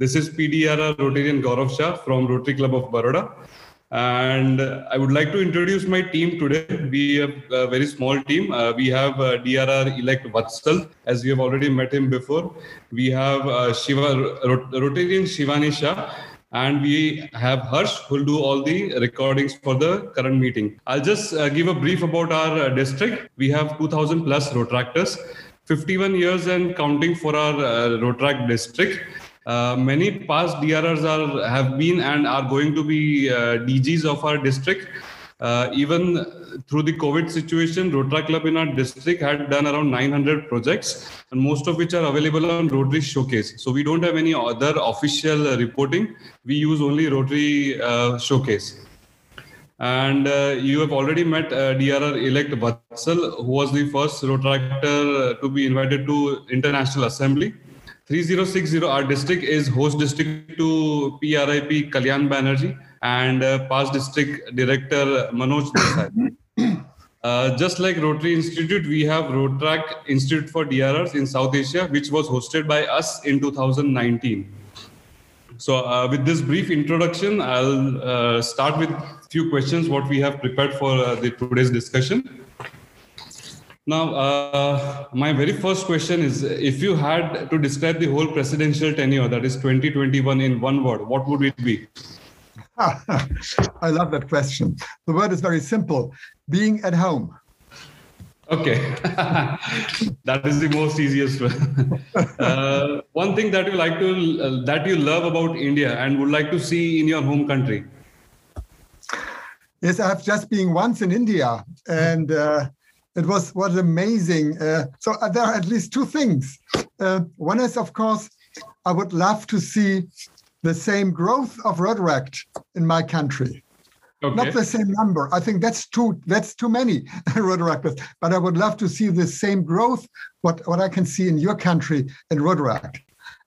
This is PDRR Rotarian Gaurav Shah from Rotary Club of Baroda. And I would like to introduce my team today. We have a very small team. Uh, we have uh, DRR elect Vatsal, as we have already met him before. We have uh, Shiva, Rot- Rotarian Shivani Shah, and we have Harsh who will do all the recordings for the current meeting. I'll just uh, give a brief about our uh, district. We have 2,000 plus Rotractors, 51 years and counting for our uh, Rotract district. Uh, many past DRRs are have been and are going to be uh, DGs of our district. Uh, even through the COVID situation, Rotary Club in our district had done around 900 projects, and most of which are available on Rotary Showcase. So we don't have any other official reporting. We use only Rotary uh, Showcase. And uh, you have already met uh, DRR elect Vatsal, who was the first Rotractor to be invited to International Assembly. 3060, our district is host district to PRIP Kalyan Banerjee and uh, past district director Manoj Desai. Uh, just like Rotary Institute, we have Rotrac Institute for DRRs in South Asia, which was hosted by us in 2019. So, uh, with this brief introduction, I'll uh, start with a few questions what we have prepared for uh, the today's discussion. Now, uh, my very first question is if you had to describe the whole presidential tenure, that is 2021, in one word, what would it be? I love that question. The word is very simple being at home. Okay, that is the most easiest one. uh, one thing that you like to uh, that you love about India and would like to see in your home country. Yes, I've just been once in India, and uh, it was was amazing. Uh, so uh, there are at least two things. Uh, one is, of course, I would love to see the same growth of Rotaract in my country. Okay. Not the same number. I think that's too that's too many Rotaractors. But I would love to see the same growth what what I can see in your country in Rotaract.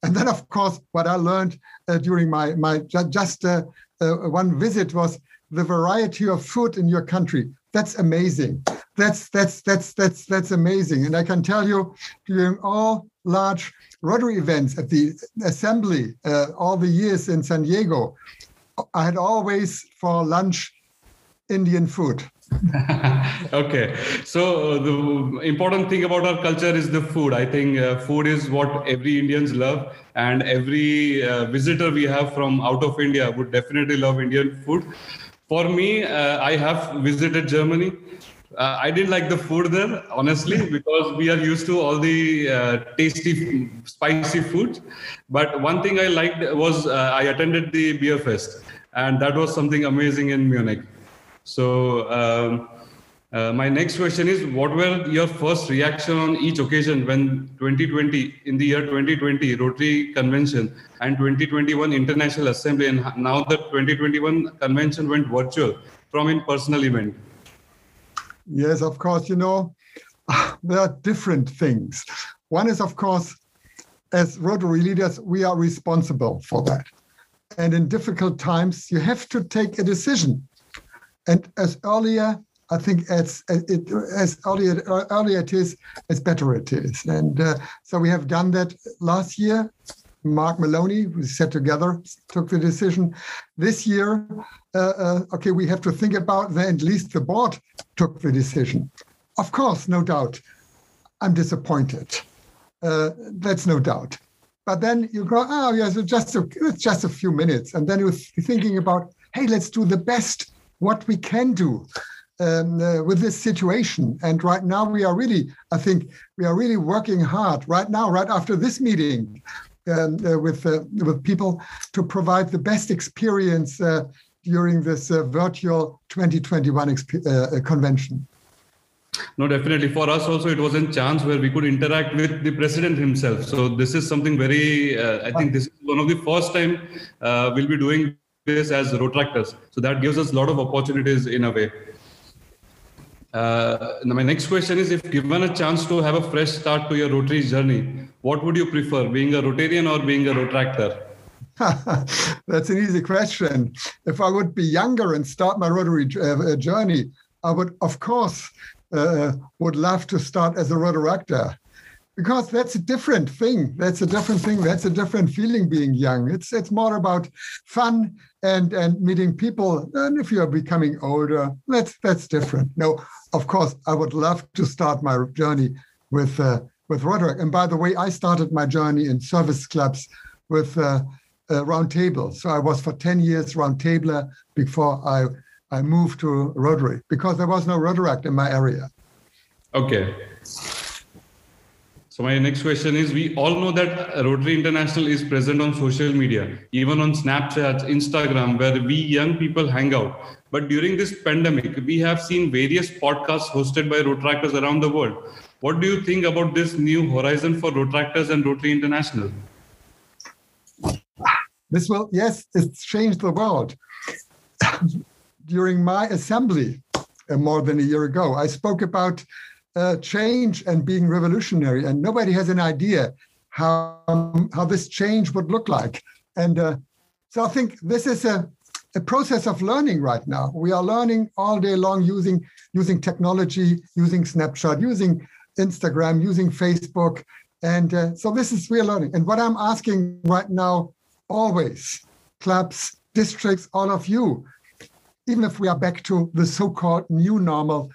And then, of course, what I learned uh, during my my just uh, uh, one visit was the variety of food in your country. That's amazing. That's that's that's that's that's amazing. And I can tell you, during all large Rotary events at the assembly, uh, all the years in San Diego, I had always for lunch Indian food. okay, so uh, the important thing about our culture is the food. I think uh, food is what every Indians love, and every uh, visitor we have from out of India would definitely love Indian food. For me, uh, I have visited Germany uh, I didn't like the food there, honestly, because we are used to all the uh, tasty, spicy food. But one thing I liked was uh, I attended the beer fest, and that was something amazing in Munich. So um, uh, my next question is: What were your first reaction on each occasion when 2020, in the year 2020, Rotary Convention and 2021 International Assembly, and now the 2021 convention went virtual from in-personal event? Yes, of course. You know, there are different things. One is, of course, as Rotary leaders, we are responsible for that. And in difficult times, you have to take a decision. And as earlier, I think as it, as earlier earlier it is, as better it is. And uh, so we have done that last year. Mark Maloney, we sat together, took the decision. This year, okay, we have to think about that. At least the board took the decision. Of course, no doubt, I'm disappointed. Uh, that's no doubt. But then you go, oh yes, it's just a, it's just a few minutes, and then you're thinking about, hey, let's do the best what we can do. Um, uh, with this situation. And right now, we are really, I think, we are really working hard right now, right after this meeting, um, uh, with uh, with people to provide the best experience uh, during this uh, virtual 2021 exp- uh, convention. No, definitely. For us also, it was a chance where we could interact with the president himself. So this is something very. Uh, I think this is one of the first time uh, we'll be doing this as Rotractors. So that gives us a lot of opportunities in a way. Uh, my next question is: If given a chance to have a fresh start to your Rotary journey, what would you prefer, being a Rotarian or being a Rotractor? That's an easy question. If I would be younger and start my Rotary uh, journey, I would, of course, uh, would love to start as a Rotaractor. because that's a different thing. That's a different thing. That's a different feeling being young. It's it's more about fun and and meeting people. And if you are becoming older, that's that's different. No, of course, I would love to start my journey with uh, with Rotaract. And by the way, I started my journey in service clubs with uh, uh, Round Table. So I was for ten years Round Tabler before I I moved to Rotary because there was no Rotaract in my area. Okay. So my next question is: We all know that Rotary International is present on social media, even on Snapchat, Instagram, where we young people hang out. But during this pandemic, we have seen various podcasts hosted by Rotaractors around the world. What do you think about this new horizon for Rotaractors and Rotary International? This will, yes, it's changed the world. During my assembly, uh, more than a year ago, I spoke about uh, change and being revolutionary, and nobody has an idea how um, how this change would look like. And uh, so I think this is a a process of learning right now. We are learning all day long using using technology, using Snapchat, using Instagram, using Facebook, and uh, so this is real learning. And what I'm asking right now, always, clubs, districts, all of you, even if we are back to the so-called new normal,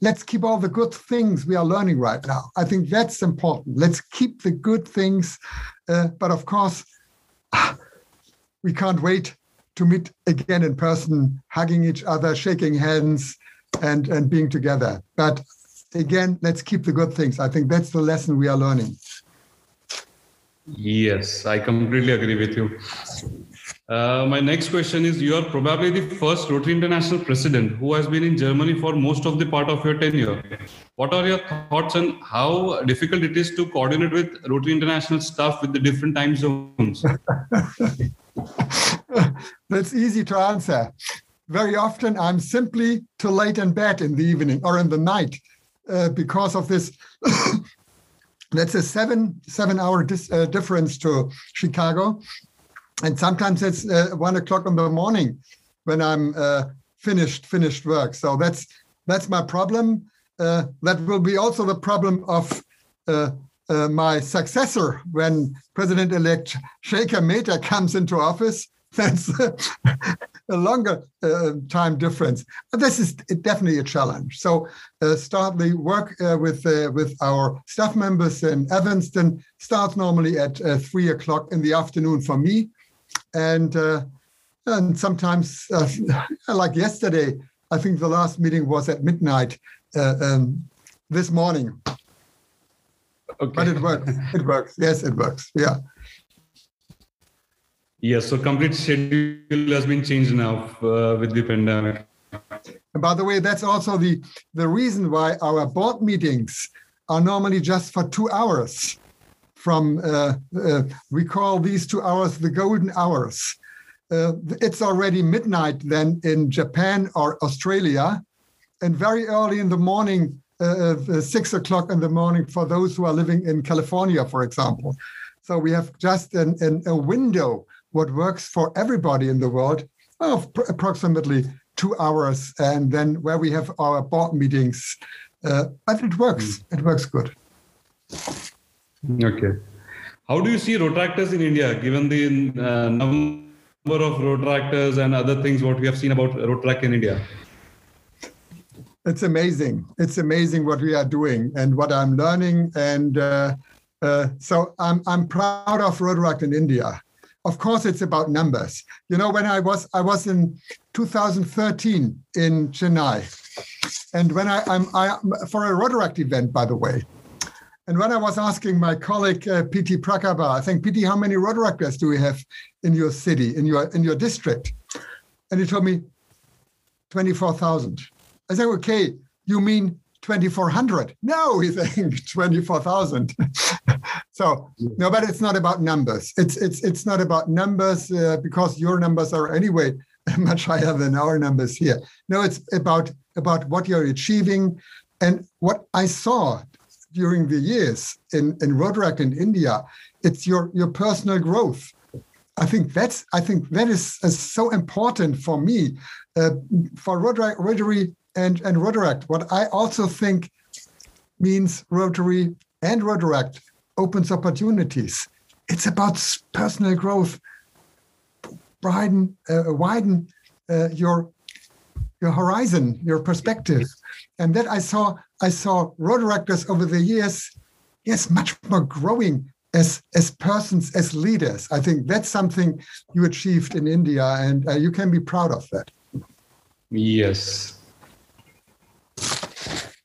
let's keep all the good things we are learning right now. I think that's important. Let's keep the good things. Uh, but of course, we can't wait to meet again in person, hugging each other, shaking hands, and, and being together. But again, let's keep the good things. I think that's the lesson we are learning. Yes, I completely agree with you. Uh, my next question is You are probably the first Rotary International president who has been in Germany for most of the part of your tenure. What are your thoughts on how difficult it is to coordinate with Rotary International staff with the different time zones? That's easy to answer. Very often, I'm simply too late in bed in the evening or in the night uh, because of this. That's a seven seven hour dis, uh, difference to Chicago and sometimes it's uh, one o'clock in the morning when I'm uh, finished finished work. So that's that's my problem. Uh, that will be also the problem of uh, uh, my successor when President-elect Shekhar Mehta comes into office. That's a longer uh, time difference. But this is definitely a challenge. So start the work with with our staff members in Evanston. Starts normally at three o'clock in the afternoon for me. And uh, and sometimes uh, like yesterday i think the last meeting was at midnight uh, um, this morning. Okay. but it works. It works. Yes it works. Yeah yes so complete schedule has been changed now uh, with the pandemic and by the way that's also the the reason why our board meetings are normally just for two hours from, uh, uh, we call these two hours the golden hours. Uh, it's already midnight then in Japan or Australia, and very early in the morning, uh, uh, six o'clock in the morning for those who are living in California, for example. So we have just an, an, a window what works for everybody in the world of pr- approximately two hours, and then where we have our board meetings. Uh, but it works. Mm. It works good. Okay. How do you see Rotaractors in India, given the uh, number of Rotaractors and other things what we have seen about Rotaract in India? It's amazing. It's amazing what we are doing and what I'm learning. And uh, uh, so I'm, I'm proud of Rotaract in India. Of course, it's about numbers. You know, when I was I was in 2013 in Chennai, and when I, I'm I, for a Rotaract event, by the way, and when I was asking my colleague uh, PT Prabhakar, I think PT, how many Rotaractors do we have in your city, in your in your district? And he told me 24,000. I said, okay, you mean 2,400? No, he said 24,000. So no, but it's not about numbers. It's it's it's not about numbers uh, because your numbers are anyway much higher than our numbers here. No, it's about about what you're achieving. And what I saw during the years in, in Rotaract in India, it's your, your personal growth. I think that's I think that is, is so important for me, uh, for Rotary and, and Rotaract. What I also think means Rotary and Rotaract opens opportunities. It's about personal growth. Widen, uh, widen uh, your your horizon, your perspective, and that I saw. I saw Rotaractors over the years, yes, much more growing as as persons, as leaders. I think that's something you achieved in India, and uh, you can be proud of that. Yes.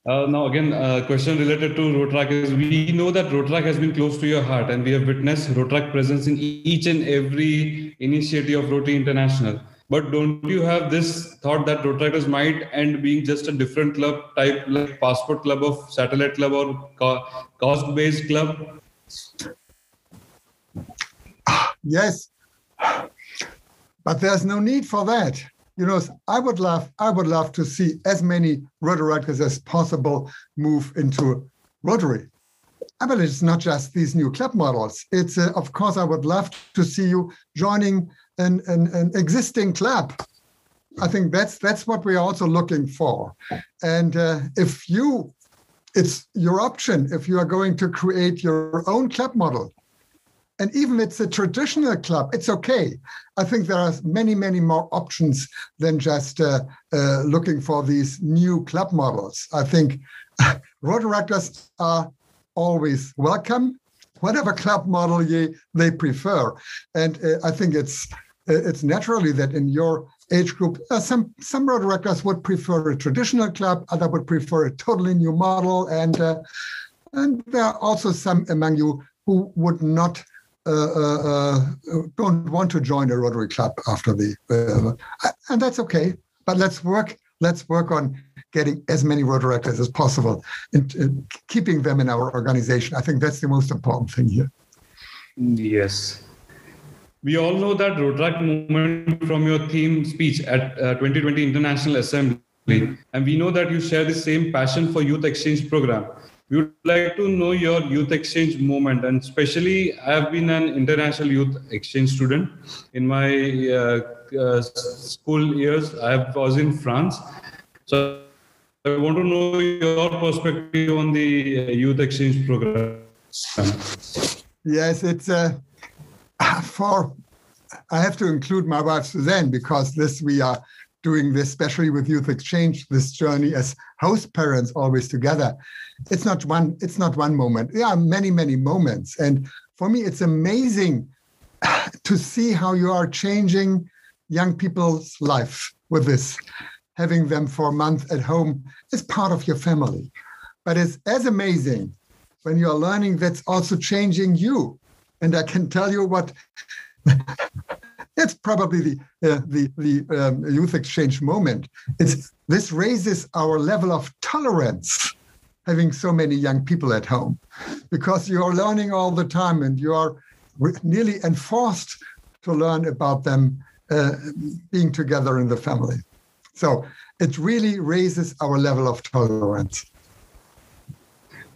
Uh, now, again, a uh, question related to Rotaract is we know that Rotaract has been close to your heart, and we have witnessed Rotaract presence in each and every initiative of Rotary International. But don't you have this thought that Rotaractors might end being just a different club type, like passport club of satellite club or cause based club? Yes, but there's no need for that you know, I would love, I would love to see as many Rotary Rotaractors as possible move into Rotary. I believe it's not just these new club models. It's, uh, of course, I would love to see you joining an, an, an existing club. I think that's that's what we're also looking for. And uh, if you, it's your option. If you are going to create your own club model, and even if it's a traditional club, it's okay. I think there are many, many more options than just uh, uh, looking for these new club models. I think Rotaractors are always welcome, whatever club model ye, they prefer. And uh, I think it's uh, it's naturally that in your age group, uh, some some Rotaractors would prefer a traditional club, other would prefer a totally new model, and uh, and there are also some among you who would not Uh, uh, uh, don't want to join a Rotary Club after the, and that's okay. But let's work. Let's work on getting as many Rotaractors as possible and, and keeping them in our organization. I think that's the most important thing here. Yes. We all know that Rotaract movement from your theme speech at uh, 2020 International Assembly, and we know that you share the same passion for youth exchange program. We would like to know your youth exchange movement, and especially I have been an international youth exchange student in my uh, uh, school years. I was in France, so I want to know your perspective on the uh, youth exchange program. Yes, it's uh, for. I have to include my wife Susanne because this we are doing this, especially with youth exchange, this journey as host parents always together. It's not one it's not one moment. There are many many moments. And for me it's amazing to see how you are changing young people's life with this. Having them for a month at home is part of your family. But it's as amazing when you are learning that's also changing you. And i can tell you what it's probably the uh, the the um, youth exchange moment it's this raises our level of tolerance having so many young people at home because you are learning all the time and you are nearly enforced to learn about them uh, being together in the family. So it really raises our level of tolerance.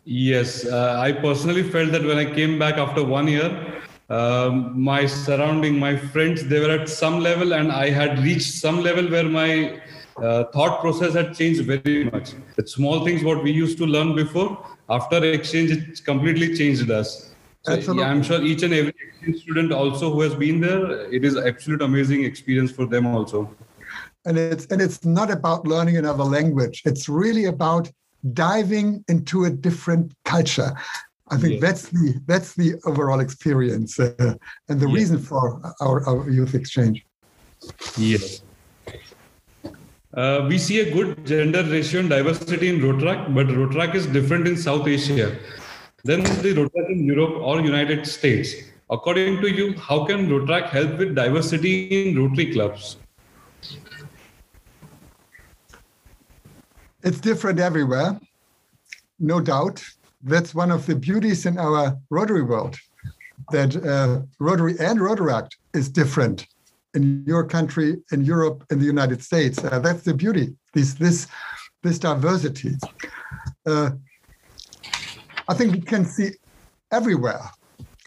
Yes, uh, I personally felt that when I came back after one year, um, my surrounding, my friends, they were at some level, and I had reached some level where my uh, thought process had changed very much. The small things what we used to learn before, after exchange, it completely changed us. So yeah, I'm sure each and every student also who has been there, it is absolute amazing experience for them also. And it's and it's not about learning another language. It's really about diving into a different culture. I think yes. that's the that's the overall experience uh, and the yes. reason for our, our youth exchange. Yes. Uh, we see a good gender ratio and diversity in Rotaract, but Rotaract is different in South Asia than the Rotaract in Europe or United States. According to you, how can Rotaract help with diversity in Rotary clubs? It's different everywhere, no doubt. That's one of the beauties in our Rotary world, that uh, Rotary and Rotaract is different in your country, in Europe, in the United States. Uh, that's the beauty. This this this diversity. Uh, I think we can see everywhere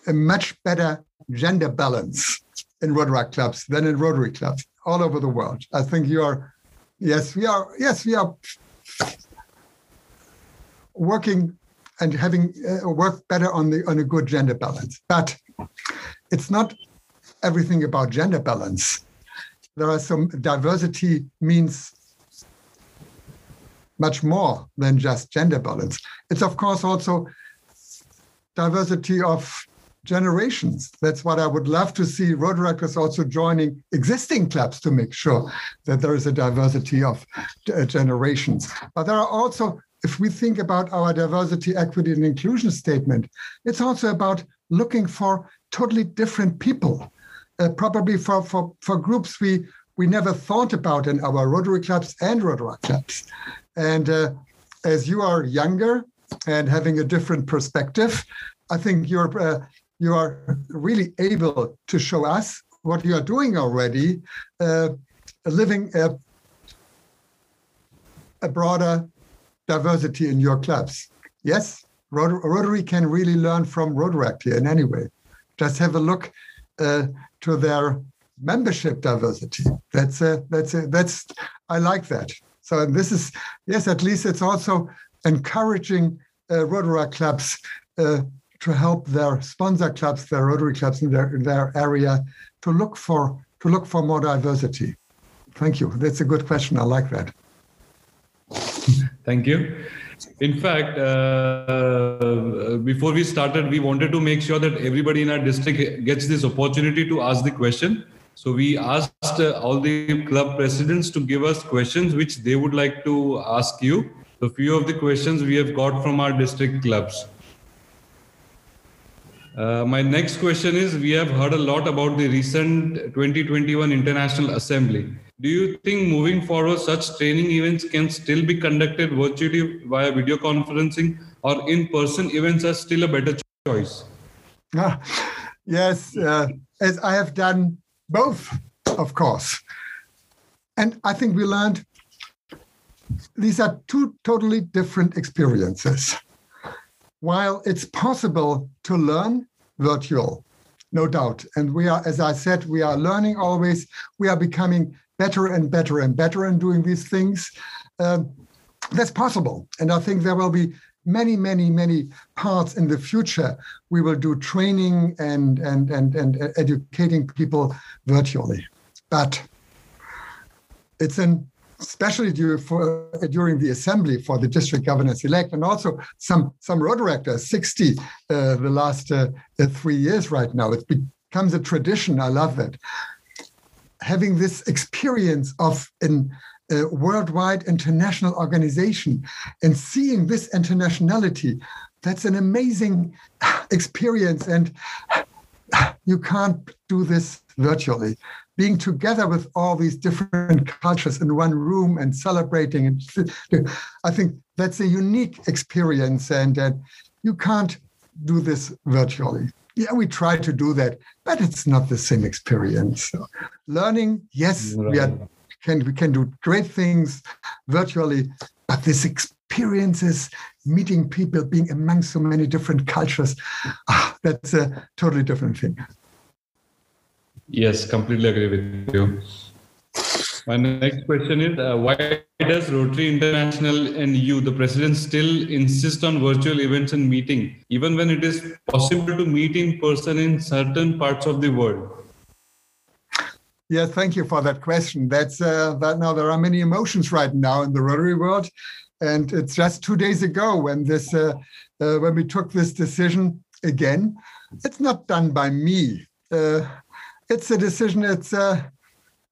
a much better gender balance in Rotary clubs than in Rotary clubs all over the world. I think you are, yes, we are, yes, we are working and having uh, work better on the on a good gender balance. But it's not everything about gender balance. There are some diversity means much more than just gender balance. It's of course also diversity of generations. That's what I would love to see road Rotaractors also joining existing clubs to make sure that there is a diversity of uh, generations. But there are also, if we think about our diversity, equity, and inclusion statement, it's also about looking for totally different people, uh, probably for, for, for groups we, we never thought about in our Rotary clubs and Rotary clubs. And uh, as you are younger and having a different perspective, I think you're uh, you are really able to show us what you are doing already, uh, living a, a, broader diversity in your clubs. Yes, Rotary can really learn from Rotaract here in any way. Just have a look uh, to their membership diversity. That's a, that's a, that's I like that. So this is yes, at least it's also encouraging uh, Rotaract clubs uh, to help their sponsor clubs, their Rotary clubs in their in their area, to look for to look for more diversity. Thank you. That's a good question. I like that. Thank you. In fact, uh, before we started, we wanted to make sure that everybody in our district gets this opportunity to ask the question. So we asked uh, all the club presidents to give us questions which they would like to ask you. A few of the questions we have got from our district clubs. Uh, my next question is We have heard a lot about the recent 2021 International Assembly. Do you think moving forward, such training events can still be conducted virtually via video conferencing or in person events are still a better choice? Ah, yes, uh, as I have done both, of course. And I think we learned these are two totally different experiences while it's possible to learn virtual, no doubt. And we are, as I said, we are learning always. We are becoming better and better and better in doing these things. Um, that's possible. And I think there will be many, many, many parts in the future. We will do training and and and and educating people virtually. But it's an especially during, for, during the assembly for the district governors elect, and also some some Rotaractors, 60 uh, the last uh, uh, three years right now. It becomes a tradition. I love that. Having this experience of an a worldwide international organization and seeing this internationality, that's an amazing experience. And you can't do this virtually being together with all these different cultures in one room and celebrating and i think that's a unique experience and uh, you can't do this virtually. Yeah we try to do that but it's not the same experience. So learning yes right. we are, can we can do great things virtually but this experiences meeting people being among so many different cultures ah, that's a totally different thing Yes, completely agree with you. My next question is uh, why does Rotary International and you, the president, still insist on virtual events and meeting, even when it is possible to meet in person in certain parts of the world? Yes, thank you for that question. That's uh, that. Now there are many emotions right now in the Rotary world, and it's just two days ago when this uh, uh when we took this decision again. It's not done by me. Uh, it's a decision it's uh,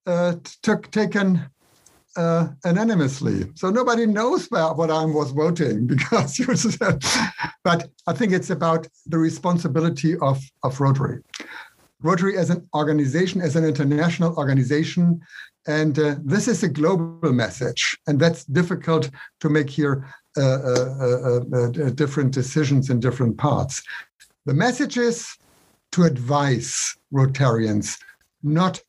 uh, took taken uh, anonymously. So nobody knows about what I was voting because, but I think it's about the responsibility of, of Rotary. Rotary as an organization, as an international organization, and uh, this is a global message, and that's difficult to make here uh, uh, uh different decisions in different parts. The message is to advise Rotarians not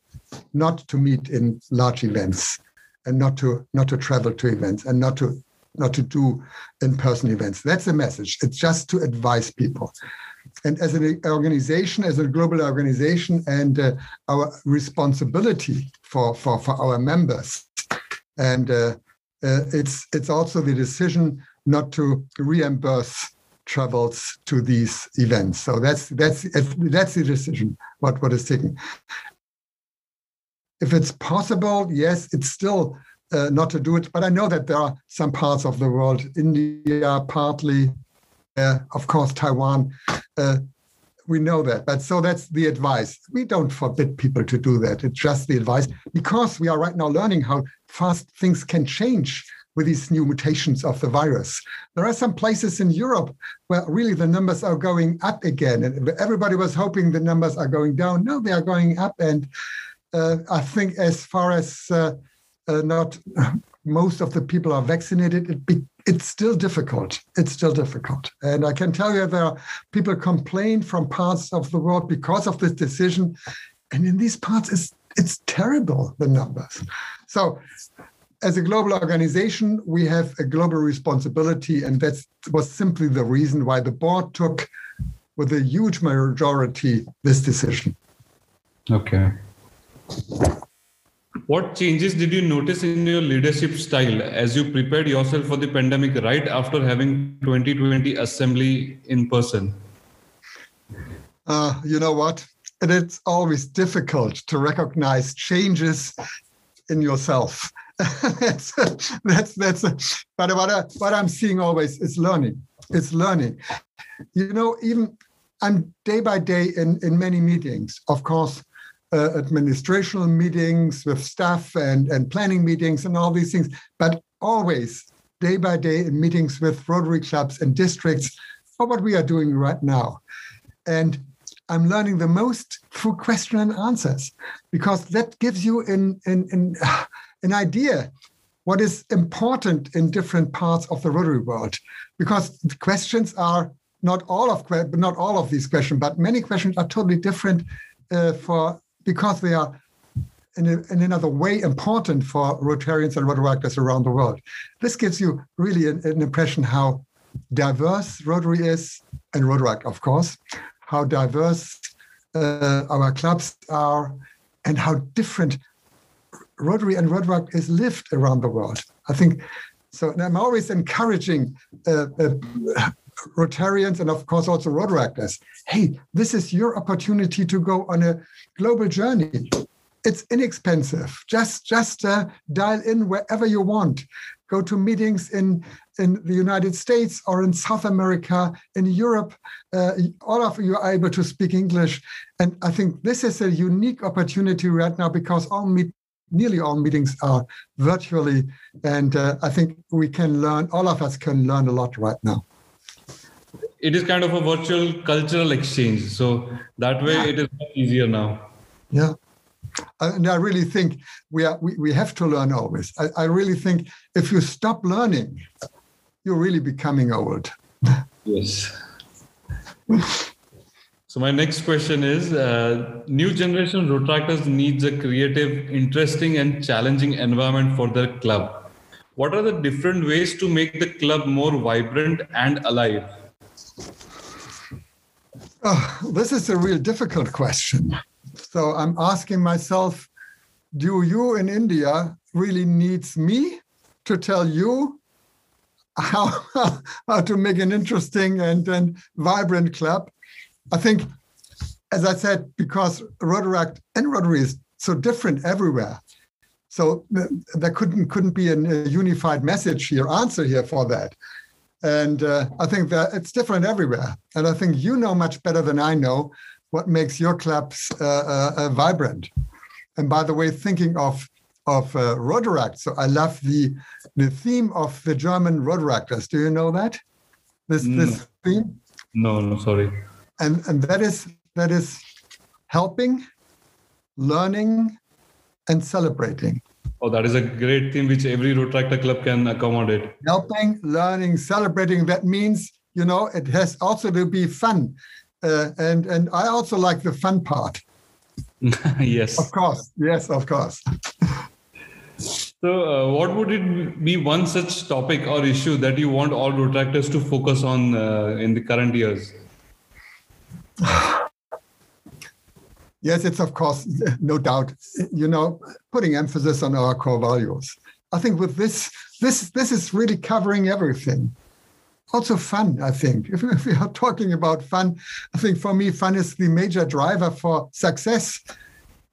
not to meet in large events and not to not to travel to events and not to not to do in-person events. That's the message. It's just to advise people. And as an organization, as a global organization, and uh, our responsibility for, for, for our members. And uh, uh, it's it's also the decision not to reimburse travels to these events. So that's that's that's the decision. What what is taken. If it's possible, yes, it's still uh, not to do it. But I know that there are some parts of the world, India partly, uh, of course, Taiwan. Uh, we know that. But so that's the advice. We don't forbid people to do that. It's just the advice because we are right now learning how fast things can change with these new mutations of the virus. There are some places in Europe where really the numbers are going up again. And everybody was hoping the numbers are going down. No, they are going up. And uh, I think as far as uh, uh, not most of the people are vaccinated, it be, it's still difficult. It's still difficult. And I can tell you there are people complain from parts of the world because of this decision. And in these parts, it's, it's terrible, the numbers. So as a global organization, we have a global responsibility, and that was simply the reason why the board took, with a huge majority, this decision. Okay. What changes did you notice in your leadership style as you prepared yourself for the pandemic right after having 2020 assembly in person? Uh, you know what? It's always difficult to recognize changes in yourself. That's that's that's. But what I, what I'm seeing always is learning. It's learning. You know, even I'm day by day in in many meetings. Of course, uh, administrational meetings with staff and, and planning meetings and all these things, but always day by day in meetings with Rotary clubs and districts for what we are doing right now. And I'm learning the most through question and answers because that gives you in in an, an idea what is important in different parts of the Rotary world. Because the questions are not all of not all of these questions, but many questions are totally different uh, for because they are in, a, in, another way important for Rotarians and Rotaractors around the world. This gives you really an, an impression how diverse Rotary is, and Rotaract, of course, how diverse uh, our clubs are, and how different Rotary and Rotaract is lived around the world. I think so. And I'm always encouraging uh, uh, Rotarians and of course also Rotaractors. Hey, this is your opportunity to go on a global journey. It's inexpensive. Just just uh, dial in wherever you want. Go to meetings in in the United States or in South America, in Europe. Uh, all of you are able to speak English, and I think this is a unique opportunity right now because all meet nearly all meetings are virtually, and uh, I think we can learn. All of us can learn a lot right now it is kind of a virtual cultural exchange. So that way, yeah. it is easier now. Yeah. And I really think we are we, we have to learn always. I, I really think if you stop learning, you're really becoming old. Yes. So my next question is: uh, New generation Rotaractors needs a creative, interesting, and challenging environment for their club. What are the different ways to make the club more vibrant and alive? Oh, this is a real difficult question. So I'm asking myself, do you in India really needs me to tell you how, how to make an interesting and, and vibrant club? I think, as I said, because Rotaract and Rotary is so different everywhere. So there couldn't couldn't be a unified message here, answer here for that. And uh, I think that it's different everywhere. And I think you know much better than I know what makes your clubs uh, uh, uh vibrant. And by the way, thinking of of uh, Rotaract, so I love the the theme of the German Rotaractors. Do you know that? This no. this theme? No, no, sorry. And and that is that is helping, learning, and celebrating. Oh, that is a great theme which every Rotaractor club can accommodate. Helping, learning, celebrating. That means, you know, it has also to be fun. Uh, and and I also like the fun part. yes. Of course. Yes, of course. so, uh, what would it be one such topic or issue that you want all Rotaractors to focus on uh, in the current years? Yes, it's of course, no doubt, you know, putting emphasis on our core values. I think with this, this, this is really covering everything. also fun, I think. If, if we are talking about fun, I think for me, fun is the major driver for success.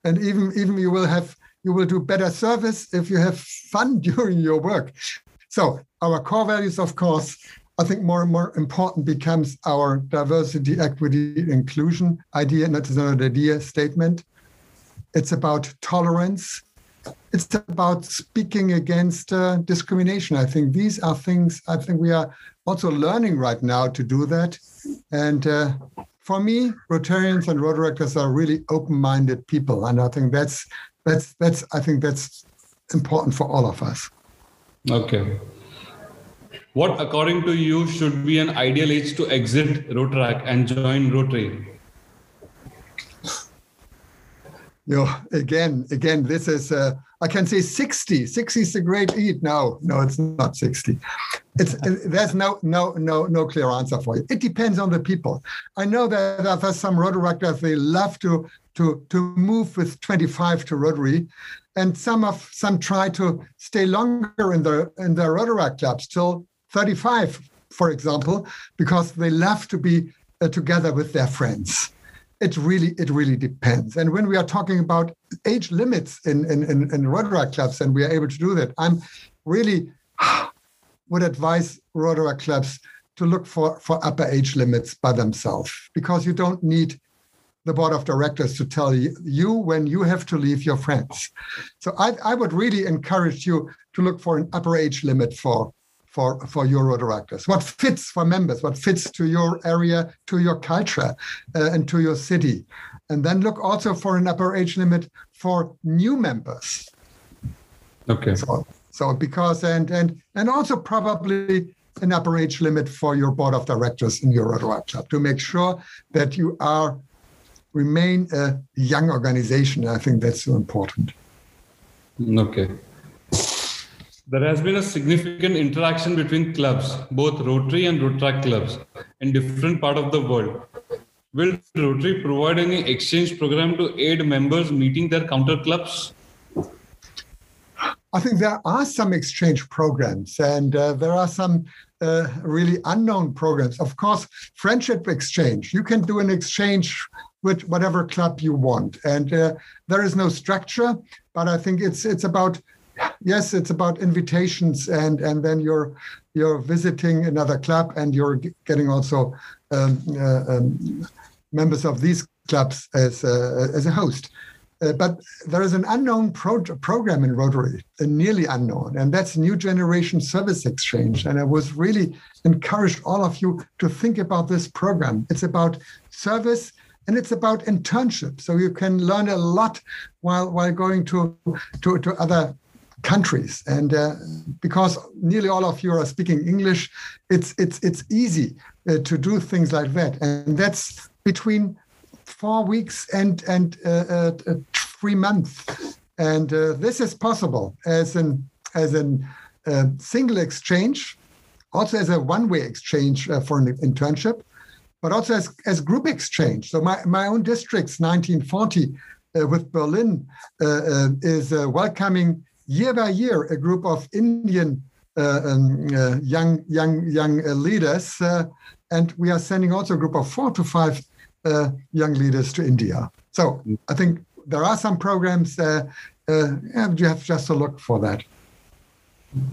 And even, even you will have you will do better service if you have fun during your work. So our core values, of course, I think more and more important becomes our diversity, equity, inclusion idea, not just an idea statement. It's about tolerance. It's about speaking against uh, discrimination. I think these are things I think we are also learning right now to do that. And uh, for me, Rotarians and Rotaractors are really open-minded people, and I think that's that's that's I think that's important for all of us. Okay. What, according to you, should be an ideal age to exit Rotaract and join Rotary? You again, again, this is uh, I can say 60. 60 is a great age. No, no, it's not 60. It's there's no no no no clear answer for you. It depends on the people. I know that there's some Rotaractors they love to to to move with 25 to Rotary, and some of some try to stay longer in their in their Rotaract clubs till 35, for example, because they love to be uh, together with their friends. It really, it really depends. And when we are talking about age limits in in, in, in Rotaract clubs, and we are able to do that, I'm really would advise Rotaract clubs to look for for upper age limits by themselves because you don't need the board of directors to tell you when you have to leave your friends. So I, I would really encourage you to look for an upper age limit for for, for your Rotaractors, what fits for members, what fits to your area, to your culture, uh, and to your city. And then look also for an upper age limit for new members. Okay. So, so because and and and also probably an upper age limit for your board of directors in your Rotaract club to make sure that you are remain a young organization. I think that's so important. Okay. There has been a significant interaction between clubs, both Rotary and Rotaract clubs, in different part of the world. Will Rotary provide any exchange program to aid members meeting their counter clubs? I think there are some exchange programs, and uh, there are some uh, really unknown programs. Of course, friendship exchange. You can do an exchange with whatever club you want, and uh, there is no structure. But I think it's it's about yes, it's about invitations, and and then you're you're visiting another club, and you're getting also um, uh, um, members of these clubs as a, as a host. Uh, but there is an unknown pro- program in Rotary, a nearly unknown, and that's New Generation Service Exchange. And I was really encouraged all of you to think about this program. It's about service and it's about internship. So you can learn a lot while while going to to, to other countries. And uh, because nearly all of you are speaking English, it's it's it's easy uh, to do things like that. And that's between four weeks and and uh, uh, uh three months. And uh, this is possible as an as an single exchange, also as a one-way exchange for an internship, but also as, as group exchange. So my, my own district's 1940 with Berlin is welcoming year by year a group of Indian uh, um, uh, young young young uh, leaders, uh, and we are sending also a group of four to five uh, young leaders to India. So I think there are some programs. Uh, you have just to look for that.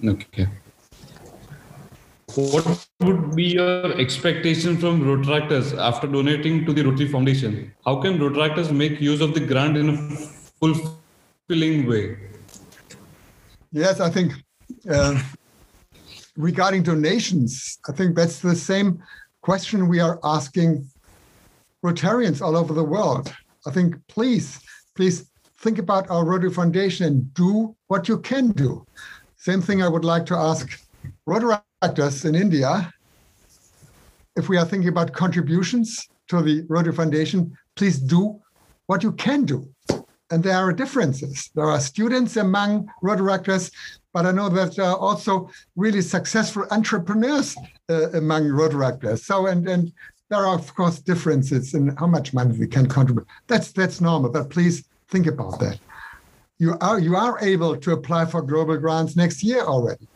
Okay. What would be your expectation from Rotaractors after donating to the Rotary Foundation? How can Rotaractors make use of the grant in a fulfilling way? Yes, I think uh, regarding donations, I think that's the same question we are asking Rotarians all over the world. I think please, please think about our Rotary Foundation and do what you can do. Same thing I would like to ask Rotaractors in India. If we are thinking about contributions to the Rotary Foundation, please do what you can do and there are differences. There are students among Rotaractors, but I know that there are also really successful entrepreneurs uh, among Rotaractors. So, and, and there are, of course, differences in how much money we can contribute. That's, that's normal, but please think about that. You are, you are able to apply for global grants next year already.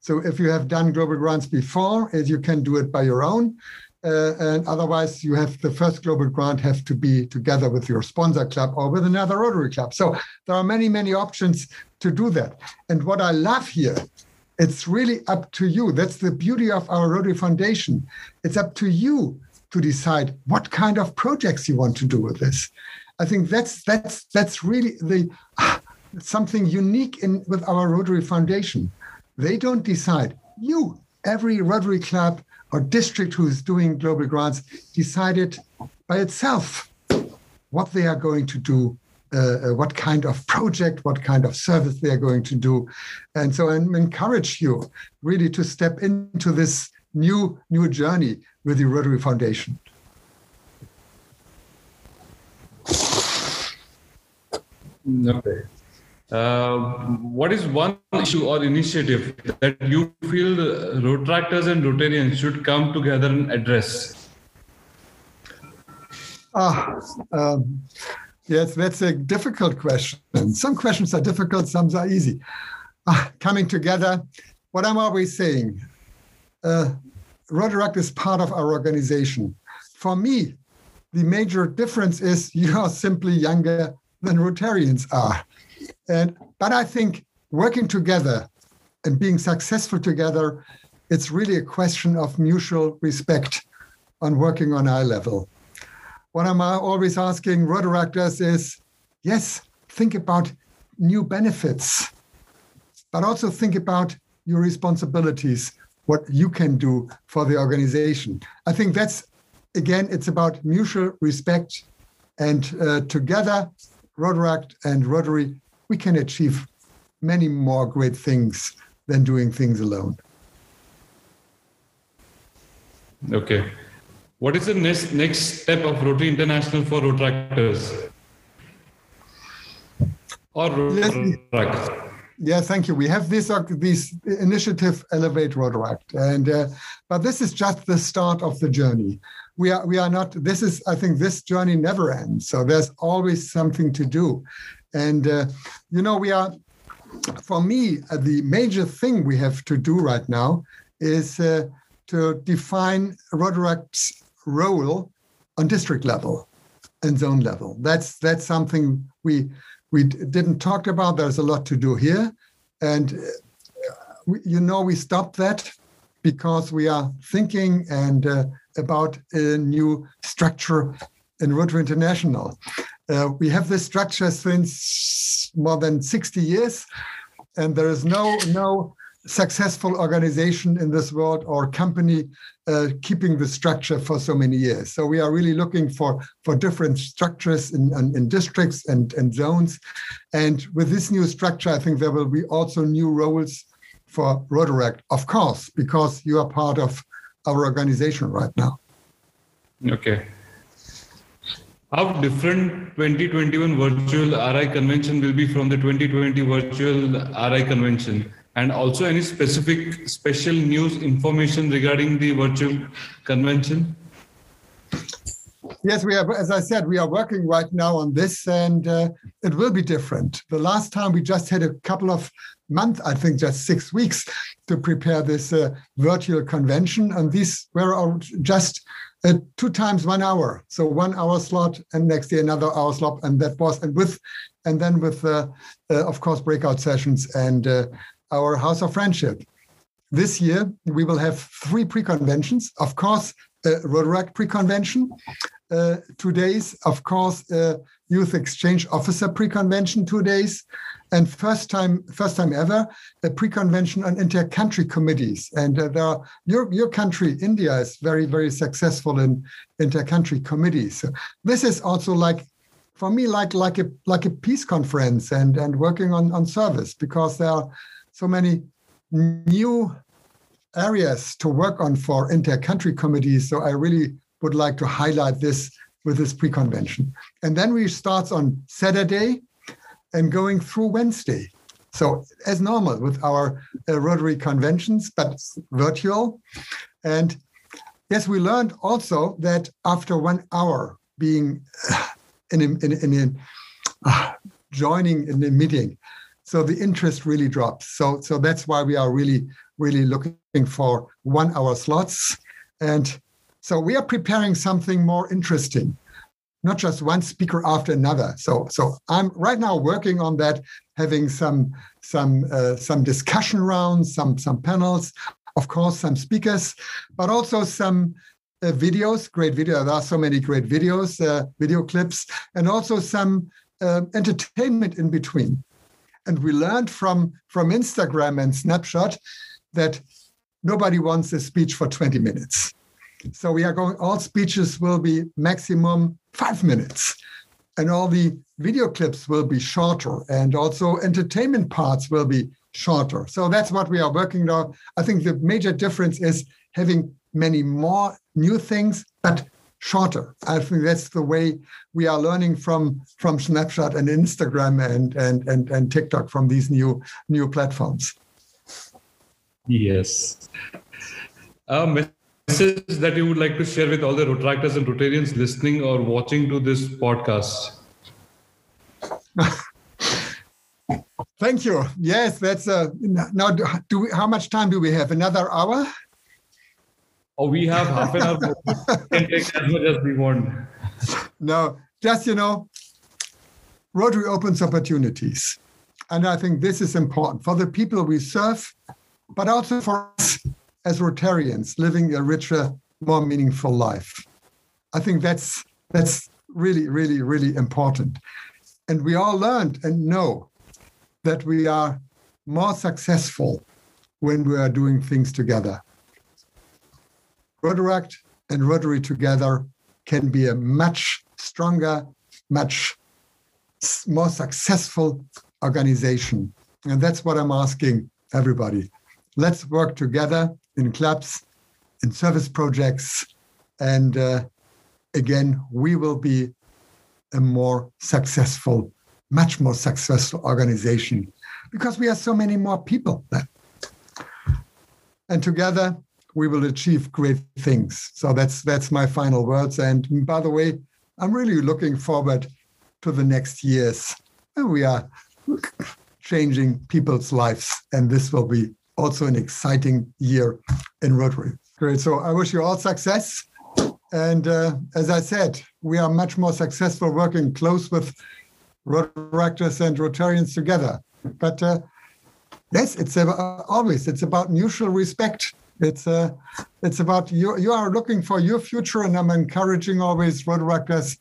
So if you have done global grants before, you can do it by your own. Uh, and otherwise, you have the first global grant have to be together with your sponsor club or with another Rotary club. So there are many, many options to do that. And what I love here, it's really up to you. That's the beauty of our Rotary Foundation. It's up to you to decide what kind of projects you want to do with this. I think that's that's that's really the something unique in with our Rotary Foundation. They don't decide. You, every Rotary club or district who is doing global grants, decided by itself what they are going to do, uh, uh, what kind of project, what kind of service they are going to do, and so I encourage you really to step into this new new journey with the Rotary Foundation. Okay. Uh, what is one issue or initiative that you feel Rotaractors and Rotarians should come together and address? Ah, um, yes, that's a difficult question. Some questions are difficult, some are easy. Uh, coming together, what I'm always saying, uh, Rotaract is part of our organization. For me, the major difference is you are simply younger than Rotarians are. And but I think working together and being successful together, it's really a question of mutual respect on working on eye level. What I'm always asking Rotaractors is, yes, think about new benefits, but also think about your responsibilities, what you can do for the organization. I think that's again, it's about mutual respect, and uh, together, Rotaract and Rotary we can achieve many more great things than doing things alone. Okay. What is the next next step of Rotary International for Rotaractors? Or Rotaract? Yeah, thank you. We have this uh, this initiative Elevate Rotaract, and uh, but this is just the start of the journey. We are we are not. This is I think this journey never ends. So there's always something to do, and, uh, you know, we are, for me, uh, the major thing we have to do right now is uh, to define Rotaract's role on district level and zone level. That's that's something we we didn't talk about. There's a lot to do here, and we, you know we stopped that because we are thinking and uh, about a new structure in Rotary International. Uh, we have this structure since more than 60 years, and there is no no successful organization in this world or company uh, keeping the structure for so many years. So we are really looking for for different structures in, in, in districts and, and zones. And with this new structure, I think there will be also new roles for Rotaract, of course, because you are part of our organization right now. Okay. How different 2021 virtual RI convention will be from the 2020 virtual RI convention? And also any specific special news information regarding the virtual convention? Yes, we are. As I said, we are working right now on this, and uh, it will be different. The last time we just had a couple of months, I think just six weeks, to prepare this uh, virtual convention, and these were just uh, two times one hour. So one hour slot and next day another hour slot. And that was, and with, and then with, uh, uh, of course, breakout sessions and uh, our House of Friendship. This year, we will have three pre-conventions. Of course, uh, Rotaract pre-convention. Uh, two days, of course, uh, Youth Exchange Officer pre-convention, two days. And first time first time ever a pre-convention on inter-country committees. And uh, there are, your your country india is very very successful in inter-country committees. So this is also like for me like like a like a peace conference and and working on on service because there are so many new areas to work on for inter-country committees. So i really would like to highlight this with this pre-convention and then we start on saturday and going through Wednesday. So as normal with our uh, Rotary conventions, but virtual. And yes, we learned also that after one hour being in a, in, in a, uh, joining in a meeting, so the interest really drops. So so that's why we are really really looking for one hour slots, and so we are preparing something more interesting not just one speaker after another. So, so I'm right now working on that, having some some uh, some discussion rounds, some some panels, of course, some speakers, but also some uh, videos, great video. There are so many great videos, uh, video clips, and also some uh, entertainment in between. And we learned from from Instagram and Snapchat that nobody wants a speech for 20 minutes. So we are going, all speeches will be maximum five minutes. And all the video clips will be shorter. And also entertainment parts will be shorter. So that's what we are working on. I think the major difference is having many more new things, but shorter. I think that's the way we are learning from from Snapchat and Instagram and and and, and TikTok from these new new platforms. Yes. Um, message that you would like to share with all the Rotaractors and Rotarians listening or watching to this podcast? Thank you. Yes, that's uh, now. Do we, how much time do we have? Another hour? Oh, we have half an hour. can take as much as we want. No, just you know, Rotary opens opportunities, and I think this is important for the people we serve, but also for us as Rotarians living a richer, more meaningful life. I think that's that's really, really, really important. And we all learned and know that we are more successful when we are doing things together. Rotaract and Rotary together can be a much stronger, much more successful organization. And that's what I'm asking everybody. Let's work together in clubs, in service projects. And uh, again, we will be a more successful, much more successful organization because we have so many more people then. And together we will achieve great things. So that's that's my final words. And by the way, I'm really looking forward to the next years. We are changing people's lives, and this will be also an exciting year in Rotary. Great. So I wish you all success. And uh, as I said, we are much more successful working close with Rotaractors and Rotarians together. But uh, yes, it's about, always it's about mutual respect. It's uh, it's about you. You are looking for your future, and I'm encouraging always Rotaractors.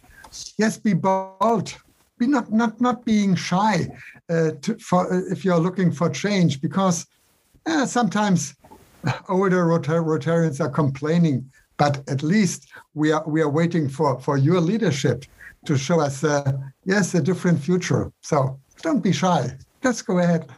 Yes, be bold. Be not not not being shy. Uh, to, for if you're looking for change, because uh, sometimes older Rotar- Rotarians are complaining, but at least we are we are waiting for for your leadership to show us uh, yes a different future. So don't be shy. Just go ahead.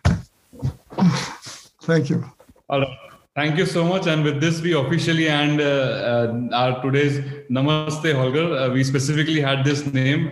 Thank you. Right. Thank you so much. And with this, we officially end uh, uh, our today's Namaste Holger. Uh, we specifically had this name.